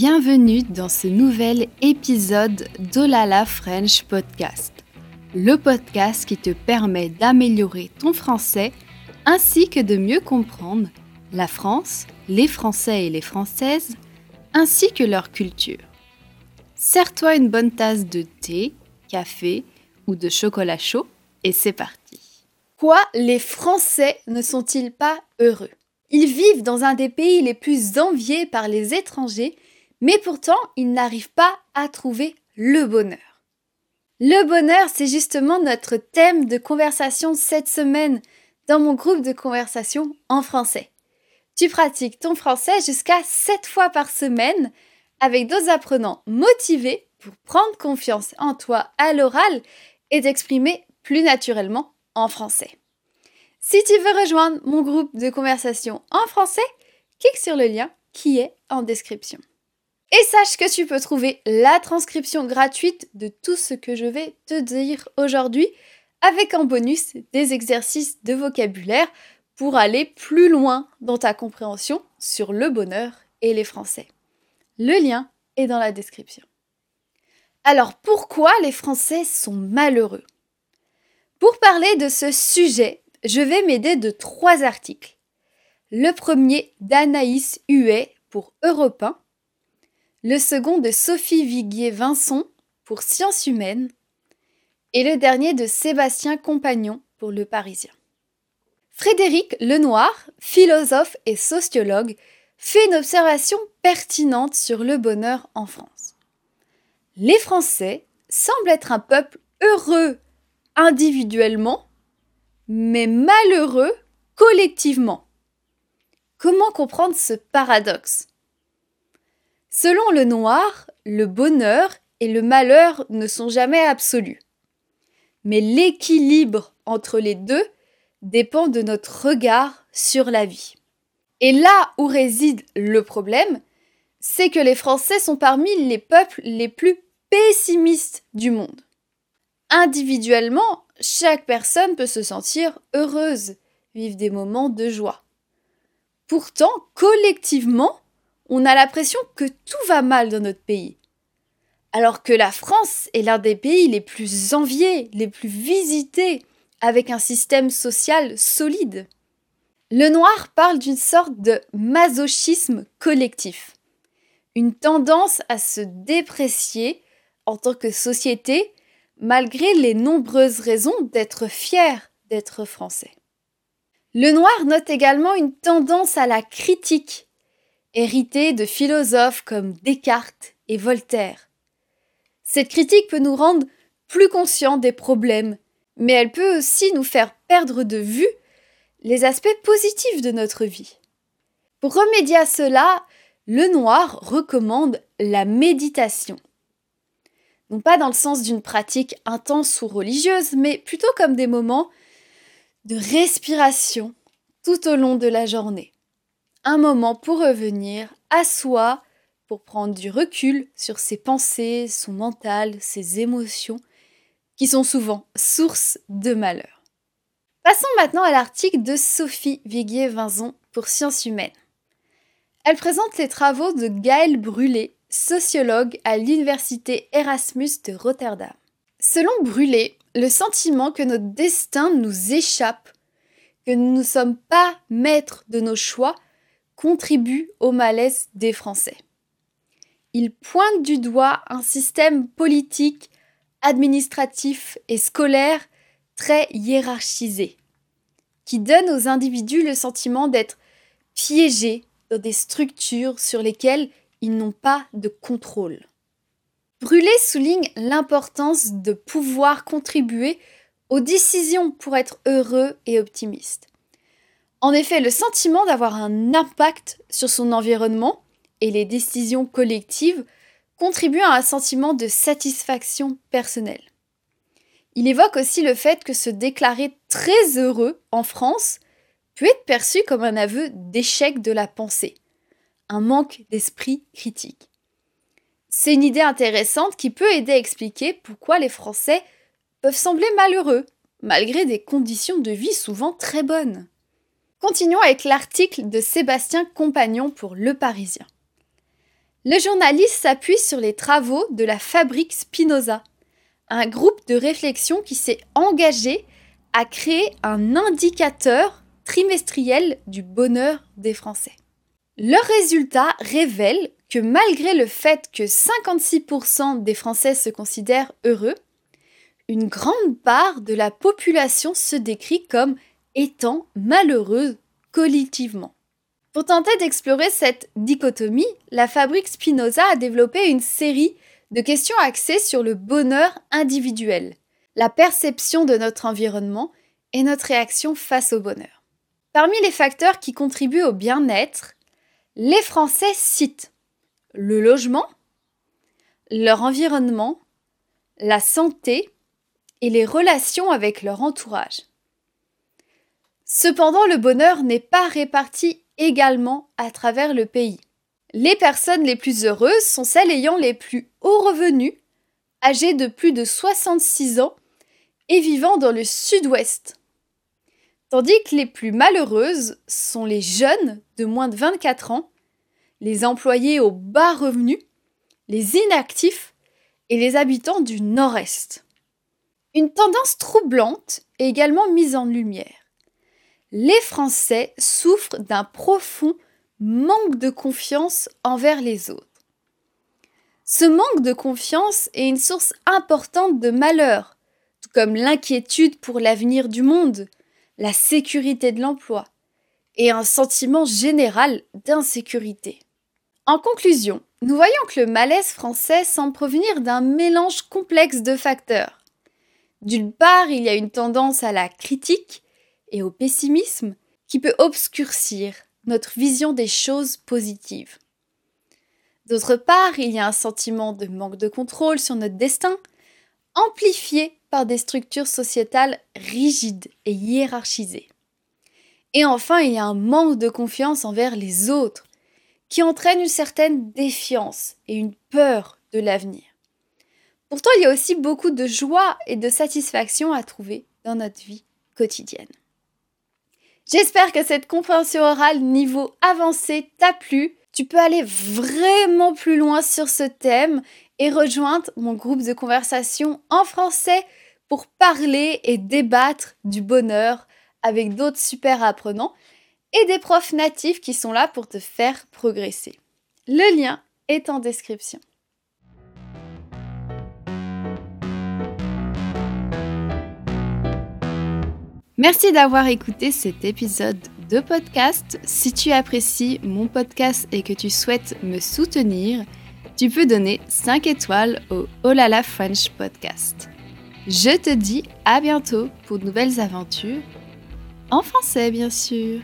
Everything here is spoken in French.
Bienvenue dans ce nouvel épisode d'Olala French Podcast, le podcast qui te permet d'améliorer ton français ainsi que de mieux comprendre la France, les Français et les Françaises, ainsi que leur culture. Sers-toi une bonne tasse de thé, café ou de chocolat chaud et c'est parti. Quoi, les Français ne sont-ils pas heureux? Ils vivent dans un des pays les plus enviés par les étrangers, mais pourtant ils n'arrivent pas à trouver le bonheur. Le bonheur, c'est justement notre thème de conversation cette semaine dans mon groupe de conversation en français. Tu pratiques ton français jusqu'à 7 fois par semaine avec d'autres apprenants motivés pour prendre confiance en toi à l'oral et t'exprimer plus naturellement en français. Si tu veux rejoindre mon groupe de conversation en français, clique sur le lien qui est en description. Et sache que tu peux trouver la transcription gratuite de tout ce que je vais te dire aujourd'hui avec en bonus des exercices de vocabulaire pour aller plus loin dans ta compréhension sur le bonheur et les Français. Le lien est dans la description. Alors pourquoi les Français sont malheureux? Pour parler de ce sujet, je vais m'aider de trois articles. Le premier d'Anaïs Huet pour Europe 1, le second de Sophie Viguier-Vincent pour Sciences humaines et le dernier de Sébastien Compagnon pour Le Parisien. Frédéric Lenoir, philosophe et sociologue, fait une observation pertinente sur le bonheur en France. Les Français semblent être un peuple heureux individuellement, mais malheureux collectivement. Comment comprendre ce paradoxe? Selon le noir, le bonheur et le malheur ne sont jamais absolus. Mais l'équilibre entre les deux dépend de notre regard sur la vie. Et là où réside le problème, c'est que les Français sont parmi les peuples les plus pessimistes du monde. Individuellement, chaque personne peut se sentir heureuse, vivre des moments de joie. Pourtant, collectivement, on a l'impression que tout va mal dans notre pays. Alors que la France est l'un des pays les plus enviés, les plus visités, avec un système social solide. Le noir parle d'une sorte de masochisme collectif, une tendance à se déprécier en tant que société malgré les nombreuses raisons d'être fier d'être français. Le noir note également une tendance à la critique, héritée de philosophes comme Descartes et Voltaire. Cette critique peut nous rendre plus conscients des problèmes mais elle peut aussi nous faire perdre de vue les aspects positifs de notre vie. Pour remédier à cela, le noir recommande la méditation. Non pas dans le sens d'une pratique intense ou religieuse, mais plutôt comme des moments de respiration tout au long de la journée. Un moment pour revenir à soi, pour prendre du recul sur ses pensées, son mental, ses émotions, qui sont souvent source de malheur. Passons maintenant à l'article de Sophie Viguier-Vinzon pour Sciences humaines. Elle présente les travaux de Gaël Brûlé, sociologue à l'université Erasmus de Rotterdam. Selon Brûlé, le sentiment que notre destin nous échappe, que nous ne sommes pas maîtres de nos choix, contribue au malaise des Français. Il pointe du doigt un système politique administratif et scolaire très hiérarchisé, qui donne aux individus le sentiment d'être piégés dans des structures sur lesquelles ils n'ont pas de contrôle. Brûlé souligne l'importance de pouvoir contribuer aux décisions pour être heureux et optimiste. En effet, le sentiment d'avoir un impact sur son environnement et les décisions collectives contribue à un sentiment de satisfaction personnelle. Il évoque aussi le fait que se déclarer très heureux en France peut être perçu comme un aveu d'échec de la pensée, un manque d'esprit critique. C'est une idée intéressante qui peut aider à expliquer pourquoi les Français peuvent sembler malheureux, malgré des conditions de vie souvent très bonnes. Continuons avec l'article de Sébastien Compagnon pour Le Parisien. Le journaliste s'appuie sur les travaux de la Fabrique Spinoza, un groupe de réflexion qui s'est engagé à créer un indicateur trimestriel du bonheur des Français. Leurs résultats révèlent que malgré le fait que 56% des Français se considèrent heureux, une grande part de la population se décrit comme étant malheureuse collectivement. Pour tenter d'explorer cette dichotomie, la fabrique Spinoza a développé une série de questions axées sur le bonheur individuel, la perception de notre environnement et notre réaction face au bonheur. Parmi les facteurs qui contribuent au bien-être, les Français citent le logement, leur environnement, la santé et les relations avec leur entourage. Cependant, le bonheur n'est pas réparti également à travers le pays. Les personnes les plus heureuses sont celles ayant les plus hauts revenus, âgées de plus de 66 ans et vivant dans le sud-ouest. Tandis que les plus malheureuses sont les jeunes de moins de 24 ans, les employés aux bas revenus, les inactifs et les habitants du nord-est. Une tendance troublante est également mise en lumière. Les Français souffrent d'un profond manque de confiance envers les autres. Ce manque de confiance est une source importante de malheur, tout comme l'inquiétude pour l'avenir du monde, la sécurité de l'emploi et un sentiment général d'insécurité. En conclusion, nous voyons que le malaise français semble provenir d'un mélange complexe de facteurs. D'une part, il y a une tendance à la critique et au pessimisme qui peut obscurcir notre vision des choses positives. D'autre part, il y a un sentiment de manque de contrôle sur notre destin, amplifié par des structures sociétales rigides et hiérarchisées. Et enfin, il y a un manque de confiance envers les autres, qui entraîne une certaine défiance et une peur de l'avenir. Pourtant, il y a aussi beaucoup de joie et de satisfaction à trouver dans notre vie quotidienne. J'espère que cette compréhension orale niveau avancé t'a plu. Tu peux aller vraiment plus loin sur ce thème et rejoindre mon groupe de conversation en français pour parler et débattre du bonheur avec d'autres super apprenants et des profs natifs qui sont là pour te faire progresser. Le lien est en description. Merci d'avoir écouté cet épisode de podcast. Si tu apprécies mon podcast et que tu souhaites me soutenir, tu peux donner 5 étoiles au Olala French Podcast. Je te dis à bientôt pour de nouvelles aventures, en français bien sûr.